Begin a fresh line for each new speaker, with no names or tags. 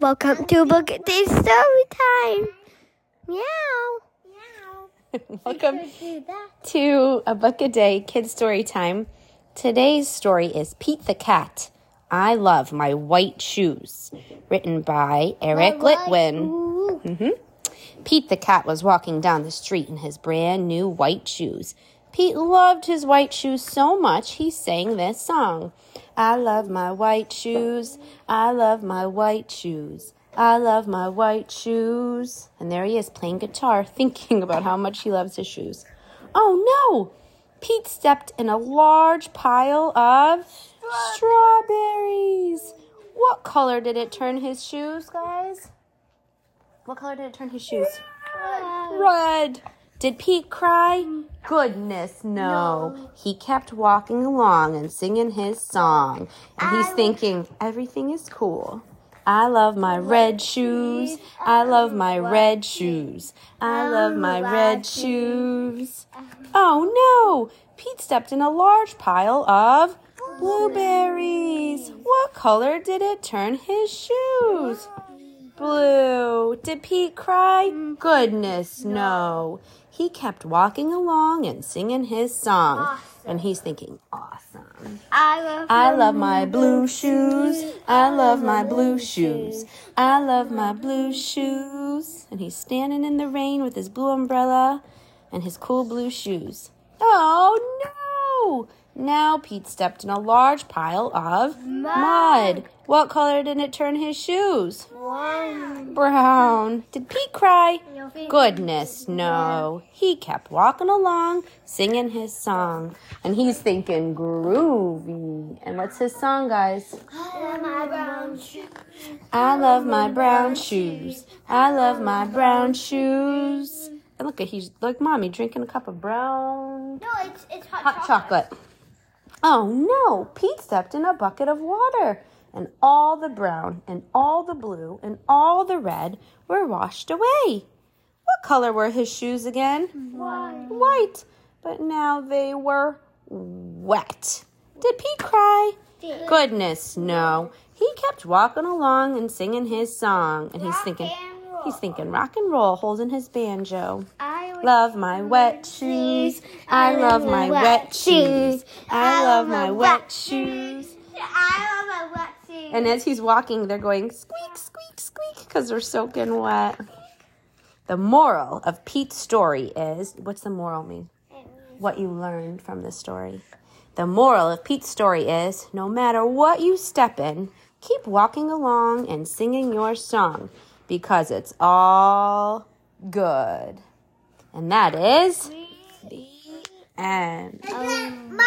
Welcome to Book Bucket Day Story Time. Meow. Meow.
Welcome to a book a day kid story time. Today's story is Pete the Cat. I love my white shoes, written by Eric Litwin. hmm Pete the cat was walking down the street in his brand new white shoes. Pete loved his white shoes so much he sang this song. I love my white shoes. I love my white shoes. I love my white shoes. And there he is playing guitar, thinking about how much he loves his shoes. Oh no! Pete stepped in a large pile of strawberries. What color did it turn his shoes, guys? What color did it turn his shoes? Red. Did Pete cry? Goodness, no. He kept walking along and singing his song. And he's thinking, everything is cool. I love my red shoes. I love my red shoes. I love my red shoes. Oh no! Pete stepped in a large pile of blueberries. What color did it turn his shoes? Blue. Did Pete cry? Goodness, no. He kept walking along and singing his song. And he's thinking, awesome.
I love
I love my blue shoes. I love my blue shoes. I love my blue shoes. And he's standing in the rain with his blue umbrella and his cool blue shoes. Oh no! Now Pete stepped in a large pile of mud. What color did it turn his shoes? Brown. Brown. Did Pete cry? Goodness, no. He kept walking along, singing his song. And he's thinking groovy. And what's his song, guys? I love my brown shoes. I love my brown shoes. I love my brown shoes. And look at he's like mommy drinking a cup of brown
No, it's it's hot,
hot chocolate. Oh no, Pete stepped in a bucket of water. And all the brown and all the blue and all the red were washed away. What color were his shoes again?
White.
White. But now they were wet. Did Pete cry? Goodness, no. He kept walking along and singing his song, and he's thinking, he's thinking rock and roll, holding his banjo.
I
Love my wet shoes. I love my wet shoes. I love my wet shoes.
I love my wet shoes.
And as he's walking, they're going squeak, squeak, squeak because they're soaking wet. The moral of Pete's story is what's the moral mean? What you learned from the story. The moral of Pete's story is no matter what you step in, keep walking along and singing your song because it's all good. And that is the end.
Um,